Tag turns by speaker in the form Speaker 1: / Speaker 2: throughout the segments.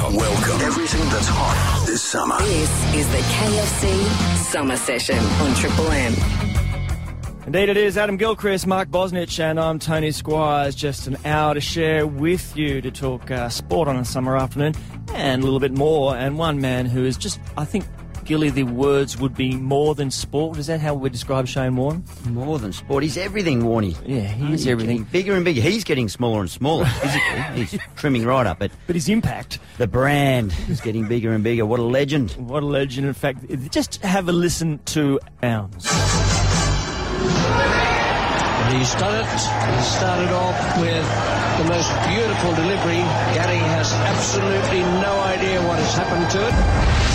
Speaker 1: Welcome. Welcome. Everything that's hot this summer.
Speaker 2: This is the KFC Summer Session on Triple M.
Speaker 3: Indeed, it is. Adam Gilchrist, Mark Bosnich, and I'm Tony Squires. Just an hour to share with you to talk uh, sport on a summer afternoon and a little bit more. And one man who is just, I think, Gilly, the words would be more than sport. Is that how we describe Shane Warne?
Speaker 4: More than sport. He's everything, Warney.
Speaker 3: Yeah, he is
Speaker 4: He's
Speaker 3: everything.
Speaker 4: bigger and bigger. He's getting smaller and smaller physically. He's trimming right up. But
Speaker 3: But his impact,
Speaker 4: the brand is getting bigger and bigger. What a legend.
Speaker 3: what a legend. In fact, just have a listen to Ounds.
Speaker 5: He's done it. He started off with the most beautiful delivery. Gary has absolutely no idea what has happened to it.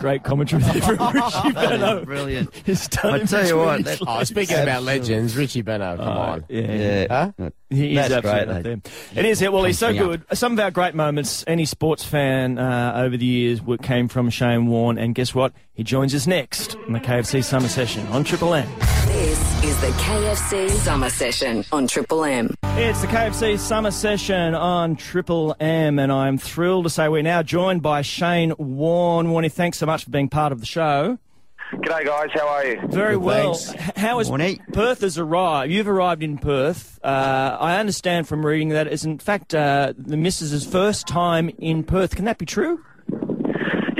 Speaker 3: Great commentary there from Richie Benaud.
Speaker 4: Brilliant.
Speaker 3: He's done
Speaker 4: I
Speaker 3: in
Speaker 4: tell you what,
Speaker 3: between
Speaker 4: that-
Speaker 3: his
Speaker 6: Oh,
Speaker 3: legs.
Speaker 6: speaking about legends, Richie Benaud, come on.
Speaker 3: Yeah.
Speaker 4: Yeah.
Speaker 6: Huh?
Speaker 3: He is absolutely
Speaker 4: great,
Speaker 3: up
Speaker 4: mate.
Speaker 3: there. It is. Well, he's so
Speaker 4: Pumps me
Speaker 3: good. Some of our great moments, any sports fan uh, over the years, came from Shane Warne. And guess what? He joins us next on the KFC Summer Session on Triple M.
Speaker 2: This is the KFC Summer Session on Triple M.
Speaker 3: It's the KFC Summer Session on Triple M, and I'm thrilled to say we're now joined by Shane Warne. Warnie, thanks so much for being part of the show.
Speaker 7: G'day guys, how are you?
Speaker 3: Very
Speaker 6: Good,
Speaker 3: well.
Speaker 6: thanks.
Speaker 3: How is
Speaker 4: Morning.
Speaker 3: Perth has arrived? You've arrived in Perth. Uh, I understand from reading that it's in fact uh, the missus's first time in Perth. Can that be true?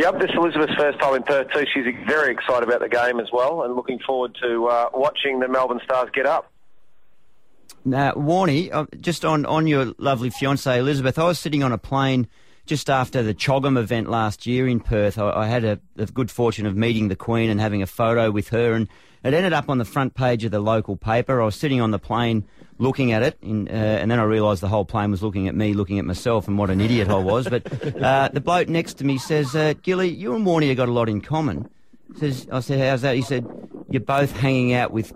Speaker 7: Yep, this is Elizabeth's first time in Perth too. She's very excited about the game as well and looking forward to uh, watching the Melbourne Stars get up.
Speaker 4: Now, Warney, uh, just on, on your lovely fiancée Elizabeth, I was sitting on a plane just after the CHOGM event last year in Perth. I, I had a, the good fortune of meeting the Queen and having a photo with her, and it ended up on the front page of the local paper. I was sitting on the plane looking at it, in, uh, and then I realised the whole plane was looking at me, looking at myself, and what an idiot I was. But uh, the bloke next to me says, uh, Gilly, you and Warney have got a lot in common. Says, I said, how's that? He said, you're both hanging out with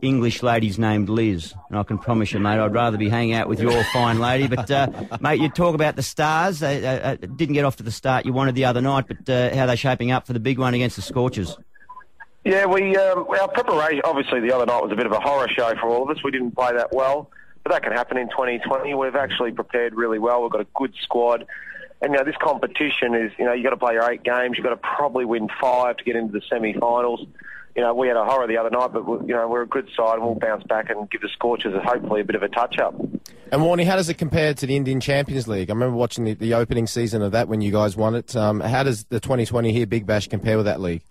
Speaker 4: English ladies named Liz. And I can promise you, mate, I'd rather be hanging out with your fine lady. But, uh, mate, you talk about the stars. They uh, uh, didn't get off to the start you wanted the other night, but uh, how they shaping up for the big one against the Scorchers?
Speaker 7: Yeah, we um, our preparation. Obviously, the other night was a bit of a horror show for all of us. We didn't play that well, but that can happen in 2020. We've actually prepared really well. We've got a good squad. And you know, this competition is, you know, you got to play your eight games. You've got to probably win five to get into the semi-finals. You know, we had a horror the other night, but you know, we're a good side, and we'll bounce back and give the Scorchers hopefully a bit of a touch-up.
Speaker 6: And Warney, how does it compare to the Indian Champions League? I remember watching the, the opening season of that when you guys won it. Um, how does the 2020 here Big Bash compare with that league?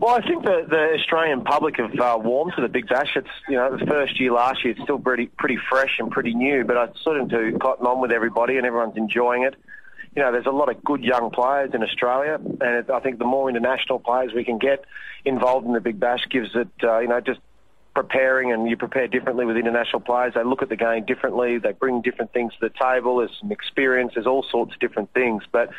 Speaker 7: Well, I think the, the Australian public have uh, warmed to the Big Bash. It's you know the first year last year. It's still pretty pretty fresh and pretty new, but I sort of to cotton on with everybody, and everyone's enjoying it. You know, there's a lot of good young players in Australia, and it, I think the more international players we can get involved in the Big Bash gives it uh, you know just preparing and you prepare differently with international players. They look at the game differently. They bring different things to the table. There's some experience. There's all sorts of different things. But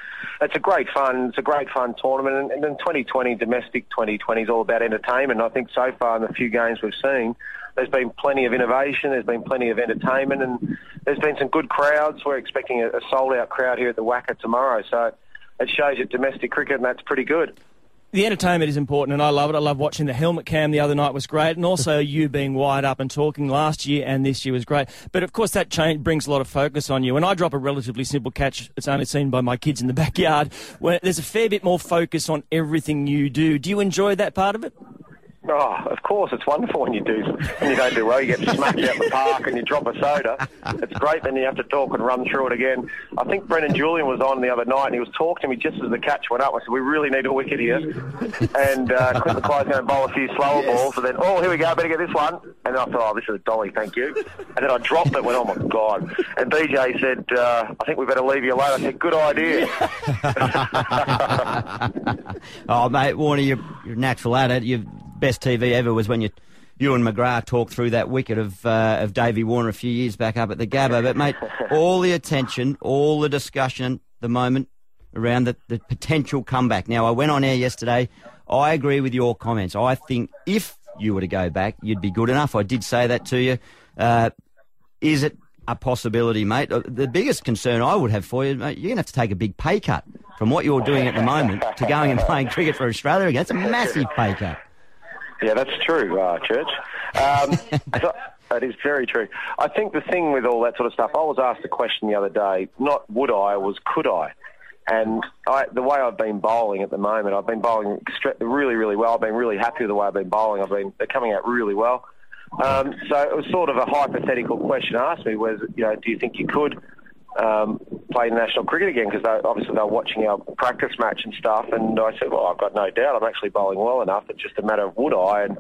Speaker 7: it's a great fun. It's a great fun tournament. And, and then 2020, domestic 2020 is all about entertainment. I think so far in the few games we've seen, there's been plenty of innovation. There's been plenty of entertainment, and there's been some good crowds. We're expecting a, a sold-out crowd here at the WACA tomorrow. So it shows you domestic cricket, and that's pretty good.
Speaker 3: The entertainment is important, and I love it. I love watching the helmet cam the other night was great, and also you being wired up and talking last year and this year was great. But of course, that change brings a lot of focus on you. When I drop a relatively simple catch, it's only seen by my kids in the backyard. Where there's a fair bit more focus on everything you do. Do you enjoy that part of it?
Speaker 7: Oh, of course, it's wonderful when you do when you don't do well. You get smacked out the park and you drop a soda. It's great. Then you have to talk and run through it again. I think Brendan Julian was on the other night and he was talking to me just as the catch went up. I said, "We really need a wicket here." And uh, Clint McKay's going to bowl a few slower balls. And then, oh, here we go. Better get this one. And then I thought, oh, this is a dolly. Thank you. And then I dropped it. Went, oh my god. And BJ said, uh, I think we better leave you alone. I said, good idea.
Speaker 4: oh, mate, Warner, you're, you're natural at it. Your best TV ever was when you, you and McGrath talked through that wicket of uh, of Davey Warner a few years back up at the Gabba. But mate, all the attention, all the discussion, the moment around the, the potential comeback. Now, I went on air yesterday. I agree with your comments. I think if you were to go back, you'd be good enough. I did say that to you. Uh, is it a possibility, mate? Uh, The biggest concern I would have for you, mate, you're going to have to take a big pay cut from what you're doing at the moment to going and playing cricket for Australia again. It's a massive pay cut.
Speaker 7: Yeah, that's true, uh, Church. Um, that is very true. I think the thing with all that sort of stuff, I was asked a question the other day, not would I, was could I? And I, the way I've been bowling at the moment, I've been bowling really, really well. I've been really happy with the way I've been bowling. I've been they're coming out really well. Um, so it was sort of a hypothetical question asked me was, you know, do you think you could um, play national cricket again? Because obviously they were watching our practice match and stuff. And I said, well, I've got no doubt. I'm actually bowling well enough. It's just a matter of would I and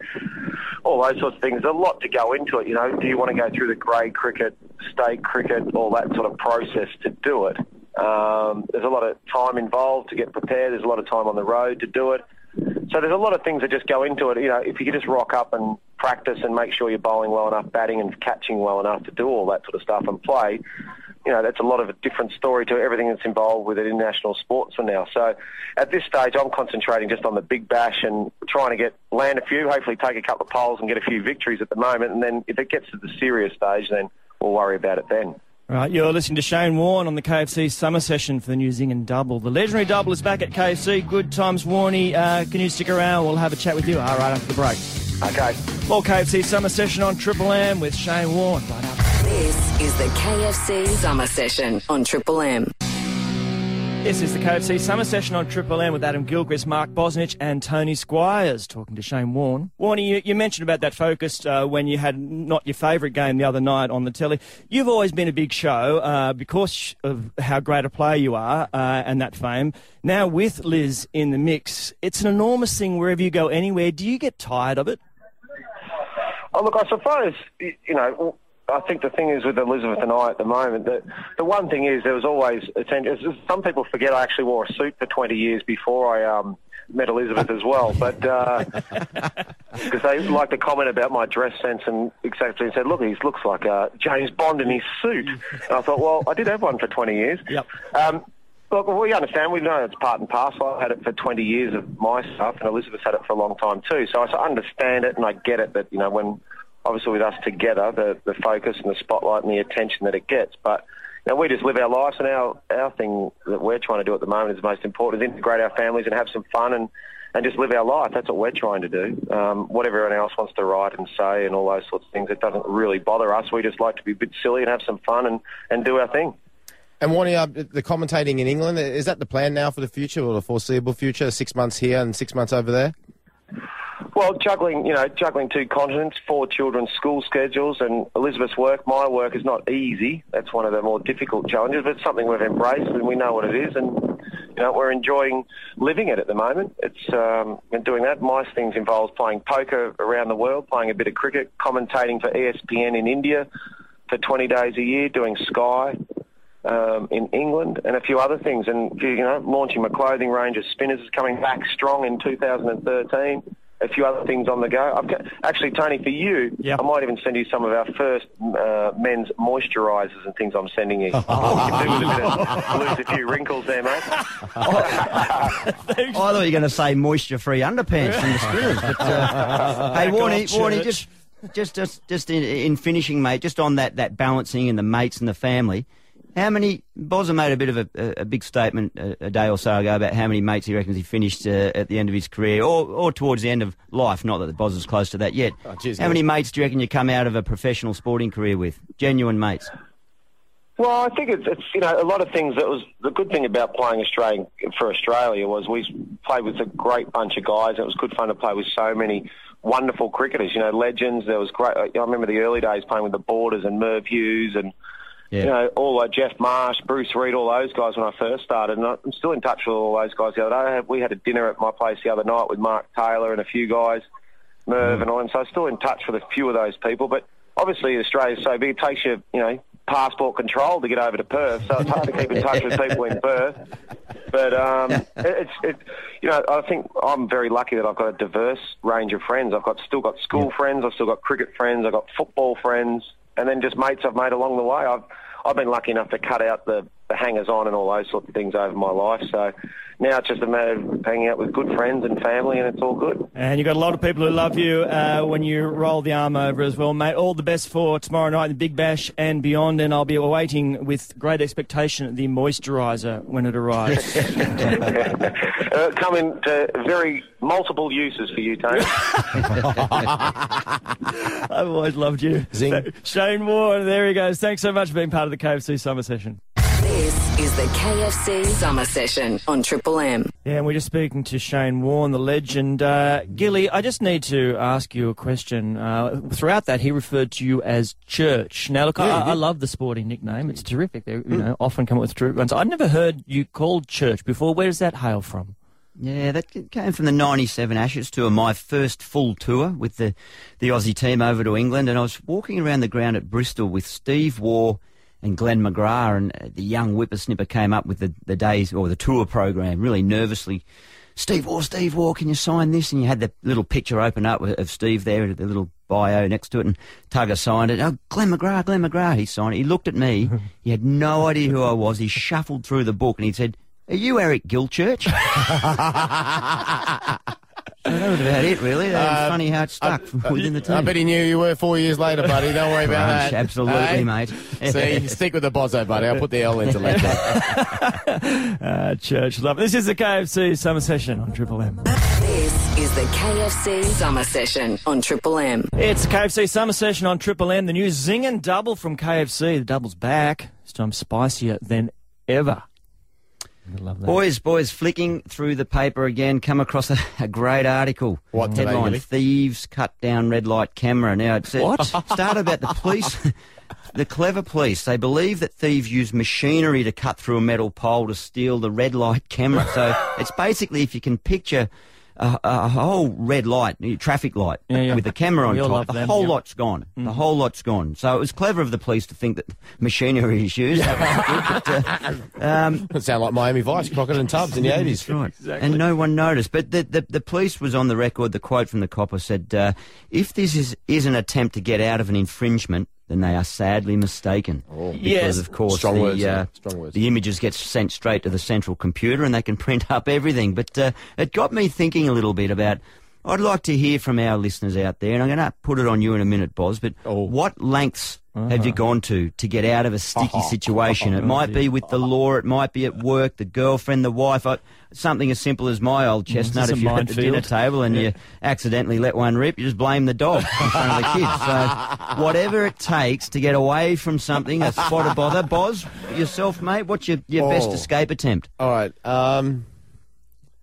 Speaker 7: all those sorts of things. There's a lot to go into it. You know, do you want to go through the grade cricket, state cricket, all that sort of process to do it? Um, there's a lot of time involved to get prepared. There's a lot of time on the road to do it. So there's a lot of things that just go into it. You know, if you could just rock up and practice and make sure you're bowling well enough, batting and catching well enough to do all that sort of stuff and play, you know, that's a lot of a different story to everything that's involved with it in national sports for now. So at this stage, I'm concentrating just on the big bash and trying to get land a few, hopefully take a couple of poles and get a few victories at the moment. And then if it gets to the serious stage, then we'll worry about it then.
Speaker 3: Right, you're listening to Shane Warne on the KFC summer session for the New Zealand Double. The legendary double is back at KFC. Good times, Warney. Uh, can you stick around? We'll have a chat with you. All right, after the break.
Speaker 7: Okay.
Speaker 3: More KFC summer session on Triple M with Shane Warne. Right up.
Speaker 2: This is the KFC Summer Session on Triple M.
Speaker 3: This is the KFC summer session on Triple M with Adam Gilchrist, Mark Bosnich, and Tony Squires talking to Shane Warne. Warne, you, you mentioned about that focus uh, when you had not your favourite game the other night on the telly. You've always been a big show uh, because of how great a player you are uh, and that fame. Now with Liz in the mix, it's an enormous thing wherever you go anywhere. Do you get tired of it?
Speaker 7: Oh, look, I suppose, you know, I think the thing is with Elizabeth and I at the moment, that the one thing is there was always attention. Some people forget I actually wore a suit for 20 years before I um, met Elizabeth as well. But because they like to comment about my dress sense and exactly and said, look, he looks like uh, James Bond in his suit. And I thought, well, I did have one for 20 years.
Speaker 3: Yep.
Speaker 7: Um, Look, we understand. We know it's part and parcel. I've had it for 20 years of my stuff, and Elizabeth's had it for a long time too. So I understand it, and I get it that you know when, obviously with us together, the the focus and the spotlight and the attention that it gets. But you know, we just live our lives, and our our thing that we're trying to do at the moment is the most important: is integrate our families and have some fun and. And just live our life. That's what we're trying to do. Um, what everyone else wants to write and say and all those sorts of things, it doesn't really bother us. We just like to be a bit silly and have some fun and, and do our thing.
Speaker 6: And Warney, uh, the commentating in England, is that the plan now for the future or the foreseeable future? Six months here and six months over there?
Speaker 7: Well, juggling, you know, juggling two continents, four children's school schedules, and Elizabeth's work, my work is not easy. That's one of the more difficult challenges, but it's something we've embraced and we know what it is, and you know, we're enjoying living it at the moment. It's um, and doing that. My things involves playing poker around the world, playing a bit of cricket, commentating for ESPN in India for 20 days a year, doing Sky um, in England and a few other things. And you know, launching my clothing range of spinners is coming back strong in 2013. A few other things on the go. I've got, actually, Tony, for you,
Speaker 3: Yeah.
Speaker 7: I might even send you some of our first uh, men's moisturisers and things I'm sending you. you can do with a bit of, lose a few wrinkles there, mate.
Speaker 4: I thought you were going to say moisture-free underpants from the spinners. But, uh, hey,
Speaker 3: Warnie,
Speaker 4: Warney,
Speaker 3: off,
Speaker 4: Warney,
Speaker 3: Church.
Speaker 4: just, just, just, just in, in finishing, mate, just on that, that balancing and the mates and the family. How many? Bozza made a bit of a, a, a big statement a, a day or so ago about how many mates he reckons he finished uh, at the end of his career, or, or towards the end of life. Not that the Bozza's close to that yet.
Speaker 6: Oh, cheers,
Speaker 4: how
Speaker 6: guys.
Speaker 4: many mates do you reckon you come out of a professional sporting career with? Genuine mates.
Speaker 7: Well, I think it's, it's you know a lot of things. That was the good thing about playing Australian for Australia was we played with a great bunch of guys. It was good fun to play with so many wonderful cricketers. You know, legends. There was great. I remember the early days playing with the Borders and Merv Hughes and
Speaker 4: Yeah.
Speaker 7: you know all like Geoff Marsh, Bruce Reid, all those guys when I first started. And I'm still in touch with all those guys the other day. We had a dinner at my place the other night with Mark Taylor and a few guys, Merv and all them. So I'm still in touch with a few of those people. But obviously Australia's so big, it takes you, you know, passport control to get over to Perth. So it's hard to keep in touch with people in Perth. But um, it's, it, you know, I think I'm very lucky that I've got a diverse range of friends. I've got still got school friends, I've still got cricket friends, I've got football friends, and then just mates I've made along the way. I've I've been lucky enough to cut out the the hangers on and all those sorts of things over my life. So now it's just a matter of hanging out with good friends and family, and it's all good.
Speaker 3: And you've got a lot of people who love you uh, when you roll the arm over as well, mate. All the best for tomorrow night, the Big Bash and beyond. And I'll be awaiting with great expectation the moisturiser when it arrives.
Speaker 7: uh, come into very multiple uses for you, Tony.
Speaker 3: I've always loved you.
Speaker 6: Zing.
Speaker 3: Shane Warne, there he goes. Thanks so much for being part of the KFC Summer Session.
Speaker 2: This is the KFC Summer Session on Triple M.
Speaker 3: Yeah, and we're just speaking to Shane Warne, the legend. Uh, Gilly, I just need to ask you a question. Uh, throughout that, he referred to you as Church. Now, look, I, I love the sporting nickname. It's terrific. They, you know, often come up with terrific ones. I'd never heard you called Church before. Where does that hail from?
Speaker 4: Yeah, that came from the 97 Ashes tour, my first full tour with the, the Aussie team over to England. And I was walking around the ground at Bristol with Steve Waugh and Glenn McGrath, and uh, the young whippersnipper came up with the, the days or the tour program really nervously. Steve Waugh, Steve Waugh, can you sign this? And you had the little picture open up of Steve there, the little bio next to it, and Tugger signed it. Oh, Glenn McGrath, Glenn McGrath, he signed it. He looked at me, he had no idea who I was. He shuffled through the book and he said, Are you Eric Gilchurch? So that was about it, really. That was funny how it stuck from within the team.
Speaker 6: I bet he knew you were four years later, buddy. Don't worry about
Speaker 4: Crunch,
Speaker 6: that.
Speaker 4: absolutely,
Speaker 6: Hey?
Speaker 4: mate.
Speaker 6: See, stick with the bozo, buddy. I'll put the L into later.
Speaker 3: Uh, Church, love. This is the KFC Summer Session on Triple M.
Speaker 2: This is the KFC Summer Session on Triple M.
Speaker 3: It's KFC Summer Session on Triple M. The new Zing and Double from KFC. The double's back. This time spicier than ever. I love that.
Speaker 4: Boys, boys, flicking through the paper again, come across a, a great article.
Speaker 6: What today,
Speaker 4: Headline,
Speaker 6: Gilly?
Speaker 4: Thieves cut down red light camera. Now, it said, uh,
Speaker 3: What?
Speaker 4: started about the police, the clever police. They believe that thieves use machinery to cut through a metal pole to steal the red light camera. So it's basically, if you can picture a, a whole red light, traffic light,
Speaker 3: Yeah, yeah.
Speaker 4: with the camera on
Speaker 3: We all
Speaker 4: top, the
Speaker 3: them,
Speaker 4: whole
Speaker 3: yeah. Mm.
Speaker 4: lot's gone. The whole lot's gone. So it was clever of the police to think that machinery is used. That but, uh, um,
Speaker 6: It sound like Miami Vice, Crockett and Tubbs in the 80s.
Speaker 4: Right. And no one noticed. But the, the, the police was on the record. The quote from the copper said, uh, if this is, is an attempt to get out of an infringement, then they are sadly mistaken. because,
Speaker 3: Yes.
Speaker 4: of course,
Speaker 6: Strong
Speaker 4: the,
Speaker 6: words,
Speaker 4: uh,
Speaker 6: yeah. Strong words.
Speaker 4: the images get sent straight to the central computer and they can print up everything. But uh, it got me thinking a little bit about. I'd like to hear from our listeners out there, and I'm going to put it on you in a minute, Boz. But
Speaker 6: Oh.
Speaker 4: what lengths have you gone to to get out of a sticky situation? It might be with the law, it might be at work, the girlfriend, the wife. I, something as simple as my old chestnut.
Speaker 3: this
Speaker 4: If you're at the dinner table and you accidentally let one rip, you just blame the dog in front of the kids. So whatever it takes to get away from something, a spot of bother. Boz, yourself, mate, what's your, your best
Speaker 6: Oh.
Speaker 4: escape attempt?
Speaker 6: All right. Um,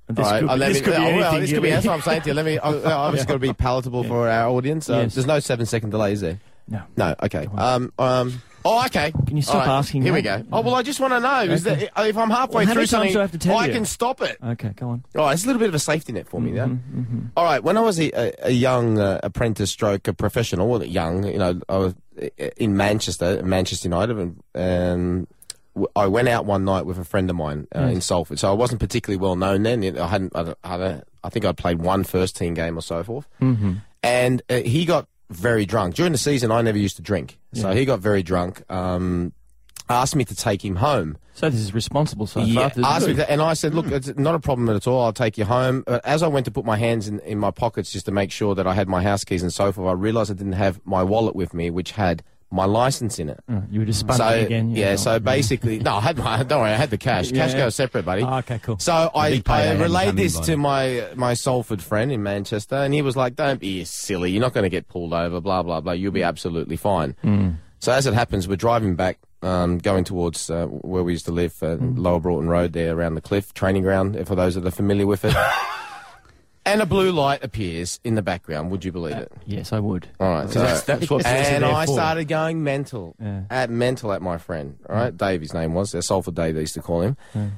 Speaker 3: This
Speaker 6: right.
Speaker 3: could, this
Speaker 6: me-
Speaker 3: could be
Speaker 6: oh, well,
Speaker 3: anything.
Speaker 6: this could be. That's what I'm saying to you. Let me. uh, uh, Obviously, got to be palatable for our audience. Uh,
Speaker 3: Yes.
Speaker 6: There's no seven second delay, is there?
Speaker 3: No.
Speaker 6: No. Okay. Um. Um. Oh, okay.
Speaker 3: Can you stop
Speaker 6: right,
Speaker 3: asking
Speaker 6: Here we go. Oh well, I just want to know is that if I'm halfway
Speaker 3: Well, how
Speaker 6: through something,
Speaker 3: I have to tell
Speaker 6: I can stop it.
Speaker 3: Okay, go on.
Speaker 6: All right, it's a little bit of a safety net for me then.
Speaker 3: Mm-hmm,
Speaker 6: All right, when I was a, a, a young uh, apprentice stroke a professional, well, young, you know, I was uh, in Manchester, Manchester United, and um, w- I went out one night with a friend of mine uh, in Salford. So I wasn't particularly well known then. I hadn't, I, don't- I, I think I'd played one first team game or so forth. Mm-hmm. And uh, he got very drunk. During the season, I never used to drink. So he got very drunk, um, asked me to take him home.
Speaker 3: So this is responsible so
Speaker 6: Yeah,
Speaker 3: far.
Speaker 6: Asked me to, and I said, "Look, it's not a problem at all. I'll take you home." But as I went to put my hands in, in my pockets just to make sure that I had my house keys and so forth, I realised I didn't have my wallet with me, which had my license in it.
Speaker 3: Oh, you were just spun
Speaker 6: So
Speaker 3: again.
Speaker 6: yeah, so basically, no, I had my. Don't worry, I had the cash. Cash
Speaker 3: Yeah.
Speaker 6: goes separate, buddy.
Speaker 3: Oh, okay, cool.
Speaker 6: So I, I relayed this to my my Salford friend in Manchester, and he was like, "Don't be silly. You're not going to get pulled over. Blah blah blah. You'll be absolutely fine." So as it happens, we're driving back, um, going towards uh, where we used to live, uh, Lower Broughton Road, there around the cliff training ground. For those that are familiar with it. And a blue light appears in the background. Would you believe it?
Speaker 3: Yes, I would.
Speaker 6: All right, so
Speaker 3: that's, that's what police are
Speaker 6: and
Speaker 3: there
Speaker 6: I
Speaker 3: for.
Speaker 6: started going mental,
Speaker 3: Yeah.
Speaker 6: at mental at my friend. All right, Dave, his name was uh, Salford Dave. They used to call him.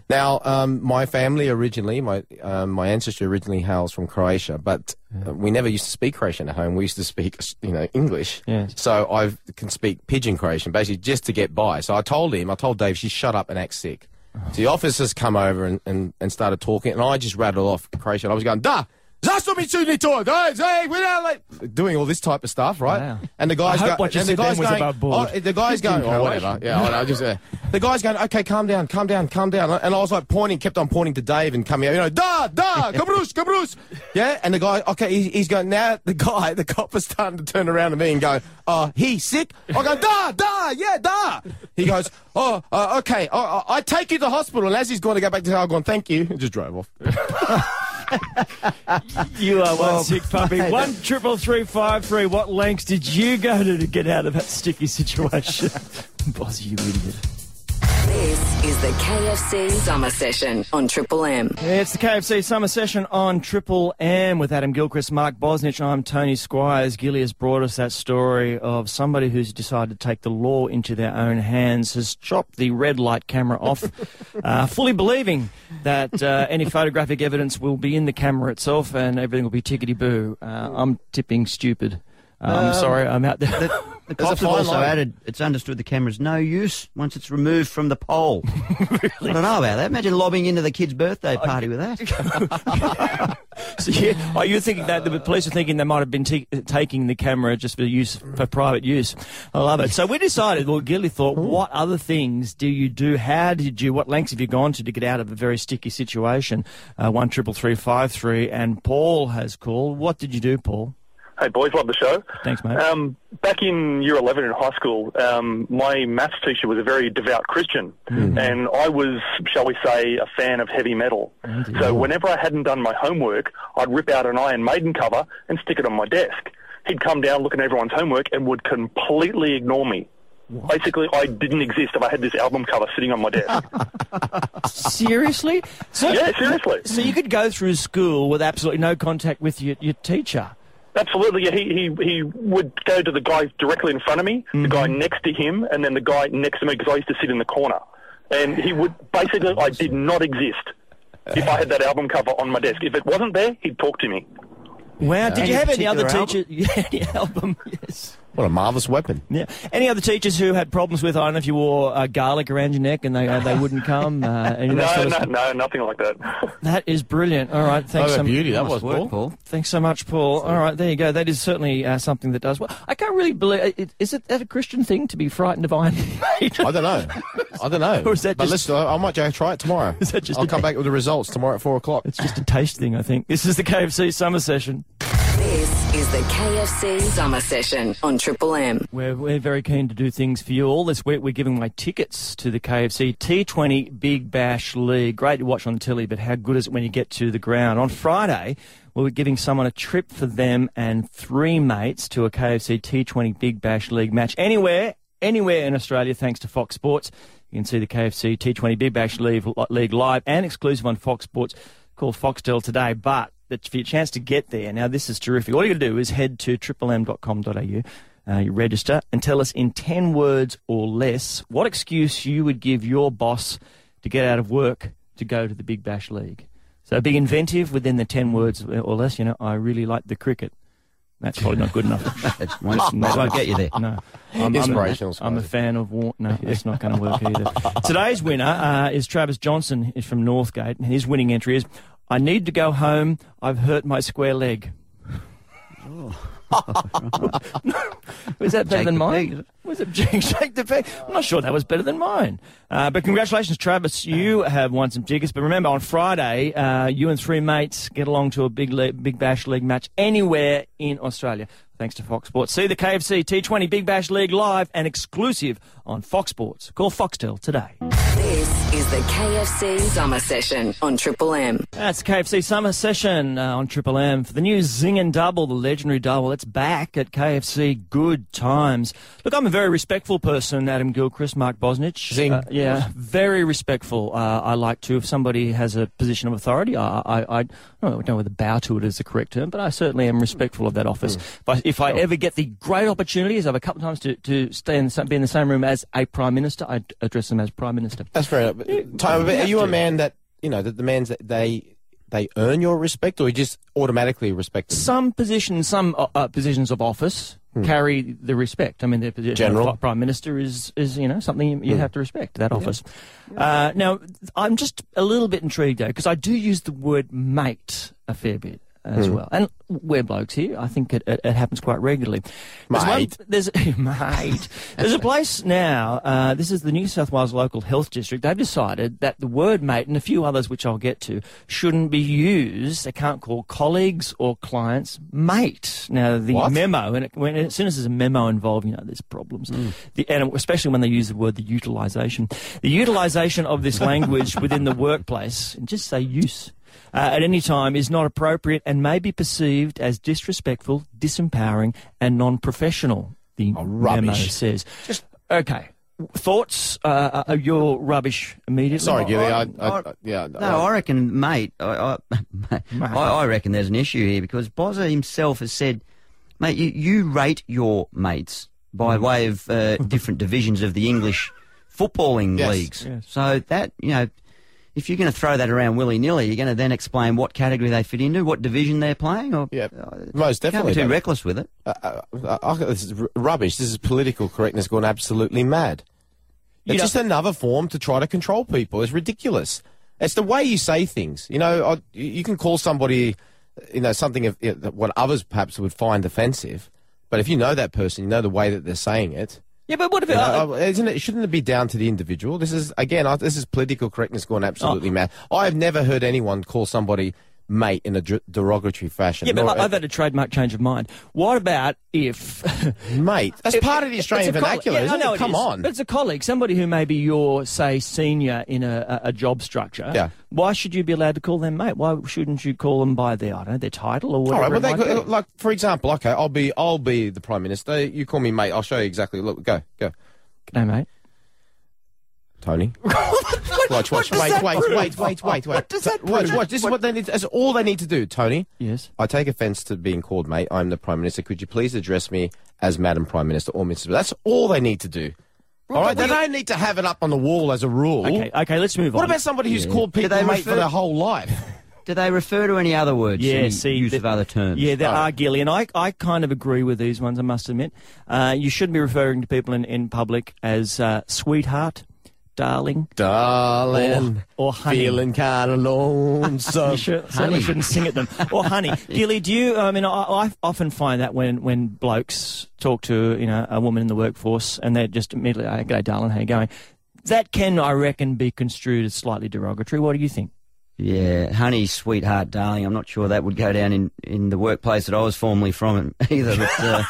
Speaker 6: Now, um, my family originally, my um, my ancestry originally hails from Croatia, but uh, we never used to speak Croatian at home. We used to speak, you know, English.
Speaker 3: Yes.
Speaker 6: So I can speak pidgin Croatian, basically just to get by. So I told him, I told Dave, she shut up and act sick. So the officers come over and, and, and started talking, and I just rattled off Croatian. I was going, da, Zastomitsuni to, hey, we're not like doing all this type of stuff, right?
Speaker 3: Wow.
Speaker 6: And the guy's
Speaker 3: I hope
Speaker 6: go-
Speaker 3: what you
Speaker 6: and the guy's going,
Speaker 3: above board.
Speaker 6: oh, the guy's going, oh, whatever. Yeah, I know, just, uh, the guy's going, okay, calm down, calm down, calm down. And I was like pointing, kept on pointing to Dave and coming out, you know, da, da, Cabrus, Cabrus. Yeah, and the guy, okay, he, he's going, now the guy, the cop is starting to turn around to me and go, uh, he sick? I go, da, da, yeah, da. He goes, oh, uh, okay, I, I, I take you to the hospital. And as he's going to go back to the house, I'm going, thank you, and just drove off.
Speaker 3: You are one
Speaker 4: Well,
Speaker 3: sick puppy. One triple three five three. What lengths did you go to to get out of that sticky situation? Boss, you idiot.
Speaker 2: This is the KFC Summer Session on Triple M.
Speaker 3: It's the KFC Summer Session on Triple M with Adam Gilchrist, Mark Bosnich. I'm Tony Squires. Gilly has brought us that story of somebody who's decided to take the law into their own hands, has chopped the red light camera off, uh, fully believing that uh, any photographic evidence will be in the camera itself and everything will be tickety boo. Uh, I'm tipping stupid. Uh, I'm sorry, I'm out there.
Speaker 4: The
Speaker 6: a
Speaker 4: cops have also
Speaker 6: line.
Speaker 4: added it's understood the camera's no use once it's removed from the pole. I don't know about that. Imagine lobbing into the kid's birthday party with that.
Speaker 3: So you, are you thinking that the police are thinking they might have been taking the camera just for use for private use? I love it. So we decided. Well, Gilly thought, what other things do you do? How did you? What lengths have you gone to to get out of a very sticky situation? Uh, One triple three five three. And Paul has called. What did you do, Paul?
Speaker 8: Hey boys, love the show.
Speaker 3: Thanks, mate.
Speaker 8: Um, back in year 11 in high school, um, my maths teacher was a very devout Christian, and I was, shall we say, a fan of heavy metal. so whenever I hadn't done my homework, I'd rip out an Iron Maiden cover and stick it on my desk. He'd come down, look at everyone's homework, and would completely ignore me. Basically, I didn't exist if I had this album cover sitting on my desk.
Speaker 3: Seriously? So,
Speaker 8: yeah, seriously.
Speaker 3: So you could go through school with absolutely no contact with your, your teacher.
Speaker 8: Absolutely, yeah. He, he he would go to the guy directly in front of me, the mm-hmm. guy next to him, and then the guy next to me because I used to sit in the corner. And he would basically, I did not exist if I had that album cover on my desk. If it wasn't there, he'd talk to me.
Speaker 3: Wow. Did you have any other
Speaker 4: particular
Speaker 3: teachers? Yeah, any album. Yes.
Speaker 6: What a marvellous weapon.
Speaker 3: Yeah. Any other teachers who had problems with? I don't know if you wore uh, garlic around your neck and they uh, they wouldn't come. Uh, any of
Speaker 8: No,
Speaker 3: sort of
Speaker 8: no,
Speaker 3: stuff?
Speaker 8: no, nothing like that.
Speaker 3: That is brilliant. All right, thanks
Speaker 6: Oh,
Speaker 3: so
Speaker 6: beauty, that was Paul.
Speaker 4: Paul.
Speaker 3: Thanks so much, Paul. All right, there you go. That is certainly uh, something that does well. I can't really believe. uh, it- Is it that a Christian thing to be frightened of Iron Maiden?
Speaker 6: I don't know. I don't know.
Speaker 3: Or is that
Speaker 6: but
Speaker 3: just-
Speaker 6: listen, I, I might try it tomorrow.
Speaker 3: Is that just
Speaker 6: I'll
Speaker 3: a-
Speaker 6: come back with the results tomorrow at four o'clock.
Speaker 3: It's just a taste thing, I think. This is the KFC summer session.
Speaker 2: This is the KFC Summer Session on Triple M.
Speaker 3: We're, we're very keen to do things for you all. This week we're giving away tickets to the KFC T20 Big Bash League. Great to watch on the telly, but how good is it when you get to the ground? On Friday, we're giving someone a trip for them and three mates to a KFC T20 Big Bash League match anywhere, anywhere in Australia, thanks to Fox Sports. You can see the KFC T20 Big Bash League live and exclusive on Fox Sports called Foxtel today. But that for your chance to get there, now this is terrific. All you got to do is head to triplem.com.au, uh, you register, and tell us in 10 words or less what excuse you would give your boss to get out of work to go to the Big Bash League. So be inventive within the 10 words or less. You know, I really like the cricket. That's probably not good enough.
Speaker 4: It won't, it won't get you there.
Speaker 3: No. I'm,
Speaker 6: Inspirational,
Speaker 3: I'm, a, I'm a fan of war. No, that's not going to work either. Today's winner uh, is Travis Johnson. He's from Northgate. And his winning entry is I need to go home. I've hurt my square leg. was that better
Speaker 4: Shake
Speaker 3: than mine?
Speaker 4: peg.
Speaker 3: Was it shake, shake the peg? I'm not sure that was better than mine. Uh, but congratulations, Travis. You have won some tickets. But remember, on Friday, uh, you and three mates get along to a big le- big bash league match anywhere in Australia. Thanks to Fox Sports. See the KFC T20 Big Bash League live and exclusive on Fox Sports. Call Foxtel today.
Speaker 2: This is the KFC Summer Session on Triple M.
Speaker 3: That's the KFC Summer Session uh, on Triple M for the new Zing and Double, the legendary double. It's back at KFC. Good times. Look, I'm a very respectful person, Adam Gilchrist, Mark Bosnich.
Speaker 6: Zing.
Speaker 3: Uh, yeah, very respectful. Uh, I like to, if somebody has a position of authority, I, I, I, I don't know whether bow to it is the correct term, but I certainly am respectful of that office. If I, if I ever get the great opportunity, as I've a couple of times to, to stay in the, be in the same room as a Prime Minister, I address them as Prime Minister.
Speaker 6: That's fair enough. Tom, are you a man that you know that the man's that they they earn your respect, or you just automatically respect them?
Speaker 3: some positions, some uh, uh, positions of office carry the respect. I mean, the position
Speaker 6: General.
Speaker 3: of prime minister is is you know something you, you have to respect that office. Uh, now, I'm just a little bit intrigued though because I do use the word mate a fair bit. As
Speaker 6: Hmm.
Speaker 3: well. And we're blokes here. I think it, it, it happens quite regularly. There's one-
Speaker 6: Mate.
Speaker 3: there's mate. There's a place now. Uh, this is the New South Wales Local Health District. They've decided that the word mate and a few others, which I'll get to, shouldn't be used. They can't call colleagues or clients mate. Now the
Speaker 6: What?
Speaker 3: memo, and it, when as soon as there's a memo involved, you know there's problems. The, and especially when they use the word the utilisation, the utilisation of this language within the workplace, and just say use uh, at any time is not appropriate and may be perceived as disrespectful, disempowering, and non-professional. The memo
Speaker 6: rubbish.
Speaker 3: says. Just okay. Thoughts? Uh, uh, your rubbish immediately.
Speaker 6: Sorry, Gilly. I,
Speaker 4: I-
Speaker 6: I, I, yeah.
Speaker 4: No, I reckon, mate. I, I, I, I reckon there's an issue here because Bozza himself has said, mate, you, you rate your mates by
Speaker 6: Mm.
Speaker 4: way of uh, different divisions of the English footballing
Speaker 6: Yes.
Speaker 4: leagues.
Speaker 3: Yes.
Speaker 4: So that you know, if you're going to throw that around willy nilly, you're going to then explain what category they fit into, what division they're playing, or
Speaker 6: Yeah,
Speaker 4: uh,
Speaker 6: most
Speaker 4: can't
Speaker 6: definitely.
Speaker 4: be too reckless with it.
Speaker 6: uh, uh, uh, this is r- rubbish. This is political correctness gone absolutely mad.
Speaker 3: You
Speaker 6: It's
Speaker 3: know-
Speaker 6: just another form to try to control people. It's ridiculous. It's the way you say things. You know, I, you you can call somebody, you know, something of you know, what others perhaps would find offensive, but if you know that person, you know the way that they're saying it.
Speaker 3: Yeah, but what if
Speaker 6: You
Speaker 3: it,
Speaker 6: know, isn't it? Shouldn't it be down to the individual? This is again. This is political correctness gone absolutely
Speaker 3: Oh.
Speaker 6: mad. I have never heard anyone call somebody mate in a der- derogatory fashion.
Speaker 3: yeah, but I- I've had a trademark change of mind. What about if
Speaker 6: mate, that's part of the Australian
Speaker 3: It's a coll-
Speaker 6: vernacular.
Speaker 3: Yeah,
Speaker 6: isn't it?
Speaker 3: it
Speaker 6: Come
Speaker 3: is.
Speaker 6: on.
Speaker 3: But it's a colleague, somebody who maybe you're, say, senior in a, a, job structure.
Speaker 6: Yeah.
Speaker 3: Why should you be allowed to call them mate? Why shouldn't you call them by their, I don't know, their title or whatever?
Speaker 6: right, well, they could,
Speaker 3: be?
Speaker 6: like for example, okay, I'll be I'll be the prime minister. You call me mate. I'll show you exactly. Look, go, go,
Speaker 3: G'day, mate.
Speaker 6: Tony. watch, watch, wait, wait, wait, wait, wait, wait.
Speaker 3: What does that
Speaker 6: Watch,
Speaker 3: prove?
Speaker 6: watch. This is what they need. That's all they need to do, Tony.
Speaker 3: Yes.
Speaker 6: I take offence to being called mate. I'm the prime minister. Could you please address me as Madam Prime Minister or Mrs. That's all they need to do. All right, they don't need to have it up on the wall as a rule.
Speaker 3: Okay, okay, let's move on.
Speaker 6: What about somebody who's
Speaker 4: Yeah.
Speaker 6: called
Speaker 4: Do
Speaker 6: people mate for their whole life?
Speaker 4: Do they refer to any other words?
Speaker 3: Yeah,
Speaker 4: any
Speaker 3: see,
Speaker 4: use
Speaker 3: the-
Speaker 4: of other terms.
Speaker 3: Yeah, there
Speaker 6: Oh.
Speaker 3: are, Gilly, and I, I kind of agree with these ones, I must admit. Uh, you shouldn't be referring to people in, in public as uh, sweetheart, darling,
Speaker 6: Darling,
Speaker 3: or, or honey.
Speaker 6: feeling kind of lonesome.
Speaker 3: You should, certainly shouldn't sing at them. Or honey. Gilly, do you, I mean, I, I often find that when, when blokes talk to, you know, a woman in the workforce and they're just immediately, oh, g'day, darling, how you going? That can, I reckon, be construed as slightly derogatory. What do you think?
Speaker 4: Yeah, honey, sweetheart, darling. I'm not sure that would go down in, in the workplace that I was formerly from either. But uh,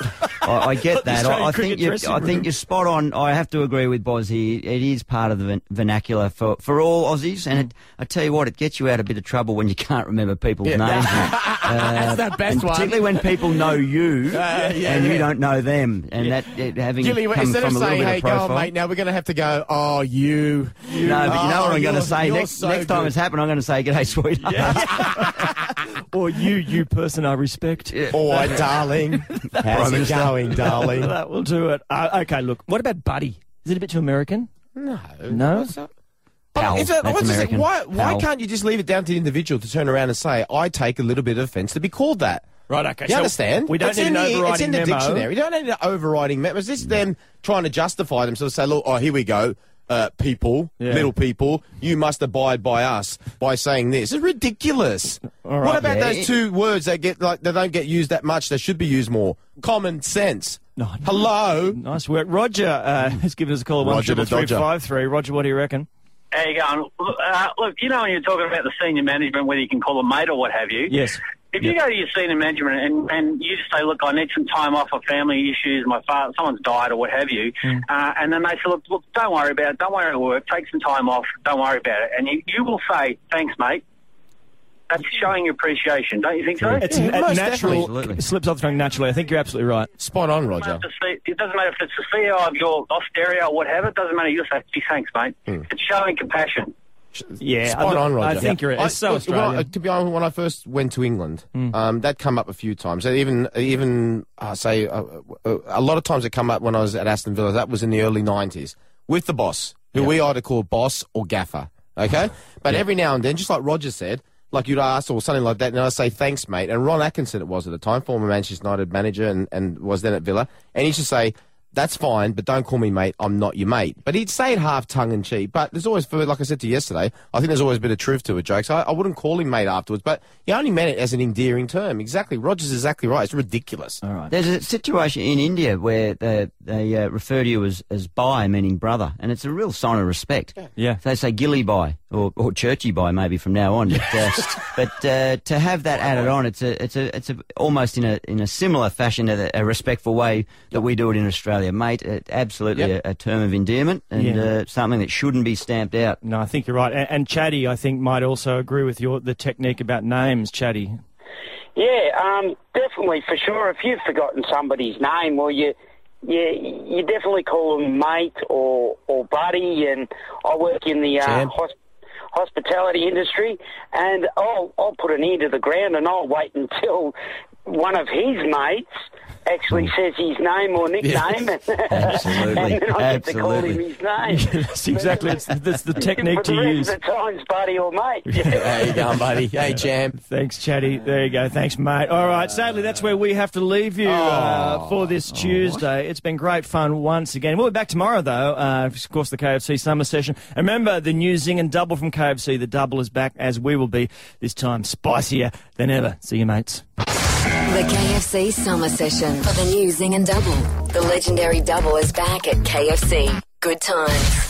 Speaker 4: I, I get that. I, I think you,
Speaker 3: dressing
Speaker 4: I think you're spot on. I have to agree with Boz here. It is part of the vernacular for, for all Aussies, and it, I tell you what, it gets you out of a bit of trouble when you can't remember people's names. uh,
Speaker 6: the best
Speaker 4: and
Speaker 6: one.
Speaker 4: particularly when people know you
Speaker 6: Uh, yeah,
Speaker 4: and you don't know them, and that it, having
Speaker 6: Gilly,
Speaker 4: come
Speaker 6: instead
Speaker 4: from
Speaker 6: of saying, "Hey, go on, mate," now we're going to have to go. Oh, you.
Speaker 4: No, but you know what
Speaker 6: Oh,
Speaker 4: I'm going to say next
Speaker 6: so
Speaker 4: next time
Speaker 6: good.
Speaker 4: it's happened. I'm going to say, "G'day, sweetheart."
Speaker 3: Or you, you person I respect.
Speaker 6: Oh, darling. How's it going, darling?
Speaker 3: that will do it. Uh, okay, look, what about Buddy? Is it a bit too American?
Speaker 6: No.
Speaker 3: No?
Speaker 6: What's that?
Speaker 4: Pal,
Speaker 6: is it-
Speaker 4: that's
Speaker 6: what's this-
Speaker 4: American.
Speaker 6: Why, why
Speaker 4: Pal.
Speaker 6: can't you just leave it down to the individual to turn around and say, I take a little bit of offence to be called that?
Speaker 3: Right, okay.
Speaker 6: You understand?
Speaker 3: We don't
Speaker 6: it's
Speaker 3: need
Speaker 6: in
Speaker 3: an
Speaker 6: the,
Speaker 3: overriding
Speaker 6: It's in the
Speaker 3: memo.
Speaker 6: dictionary. You don't need an overriding memo. Is this them trying to justify themselves? Say, look, oh, here we go. Uh, people,
Speaker 3: Yeah.
Speaker 6: little people, you must abide by us by saying this. It's ridiculous.
Speaker 3: right,
Speaker 6: what about
Speaker 4: yeah.
Speaker 6: those two words that get like they don't get used that much? They should be used more. Common sense.
Speaker 3: No, no.
Speaker 6: Hello.
Speaker 3: Nice work. Roger uh, has given us a call. One
Speaker 6: Roger
Speaker 3: triple
Speaker 6: the
Speaker 3: three
Speaker 6: Dodger.
Speaker 3: five three. Roger, what do you reckon?
Speaker 9: How you going? Look, Uh, look, you know when you're talking about the senior management, whether you can call them mate or what have you.
Speaker 3: Yes.
Speaker 9: If you go to your senior management and, and you just say, look, I need some time off for family issues, my father, someone's died or what have you, uh, and then they say, look, look, don't worry about it, don't worry about work, take some time off, don't worry about it, and you, you will say, thanks, mate. That's showing your appreciation, don't you think so?
Speaker 3: It's
Speaker 6: Yeah,
Speaker 3: a natural. It slips off the tongue naturally. I think you're absolutely right.
Speaker 6: Spot on, Roger.
Speaker 9: doesn't matter if it's- It doesn't matter if it's the CEO of your Osteria or whatever. It doesn't matter. You'll say, gee, thanks, mate. It's showing compassion.
Speaker 3: Yeah,
Speaker 6: Spot
Speaker 3: I,
Speaker 6: on, Roger.
Speaker 3: I think you're. It's so
Speaker 6: when I-
Speaker 3: Australian.
Speaker 6: to be honest, when I first went to England, um, that come up a few times. Even even uh, say uh, uh, a lot of times it come up when I was at Aston Villa. That was in the early nineties with the boss, who we either call boss or gaffer. Okay, but every now and then, just like Roger said. Like you'd ask or something like that, and I say thanks, mate. And Ron Atkinson, it was at the time, former Manchester United manager, and, and was then at Villa, and he used to say, that's fine, but don't call me mate. I'm not your mate. But he'd say it half tongue in cheek. But there's always, like I said to you yesterday, I think there's always a bit of truth to it, jokes. I, I wouldn't call him mate afterwards, but he only meant it as an endearing term. Exactly. Roger's exactly right. It's ridiculous.
Speaker 3: All right.
Speaker 4: There's a situation in India where they, they uh, refer to you as, as Bhai, meaning brother, and it's a real sign of respect.
Speaker 3: Yeah.
Speaker 4: They say Gilly Bhai or, or Churchy Bhai maybe from now on. But, uh, but uh, to have that added on, it's a it's a it's a almost in a in a similar fashion, a, a respectful way that we do it in Australia, mate. Uh, absolutely
Speaker 6: Yep.
Speaker 4: a, a term of endearment and
Speaker 3: Yeah.
Speaker 4: uh, something that shouldn't be stamped out.
Speaker 3: No, I think you're right. And, and Chatty, I think, might also agree with your the technique about names, Chatty.
Speaker 10: Yeah, um, definitely for sure. If you've forgotten somebody's name, well, you you you definitely call them mate or or buddy. And I work in the uh,
Speaker 6: Champ.
Speaker 10: hos- hospitality industry, and I'll I'll put an ear to the ground, and I'll wait until one of his mates actually says his name or nickname, and,
Speaker 4: Absolutely.
Speaker 10: and then I get to call him
Speaker 4: Absolutely.
Speaker 10: his name.
Speaker 3: that's exactly it's, that's the technique to
Speaker 10: the rest
Speaker 3: use.
Speaker 10: of the times, buddy or mate.
Speaker 6: There you go, buddy. Hey, champ.
Speaker 3: Thanks, Chatty. There you go. Thanks, mate. All right, sadly, that's where we have to leave you uh, for this Tuesday. It's been great fun once again. We'll be back tomorrow, though. Uh, of course, the KFC summer session. And remember, the new Zing and Double from KFC. The double is back, as we will be this time, spicier than ever. See you, mates.
Speaker 2: The KFC Summer Session for the new Zing and Double. The legendary double is back at KFC. Good times.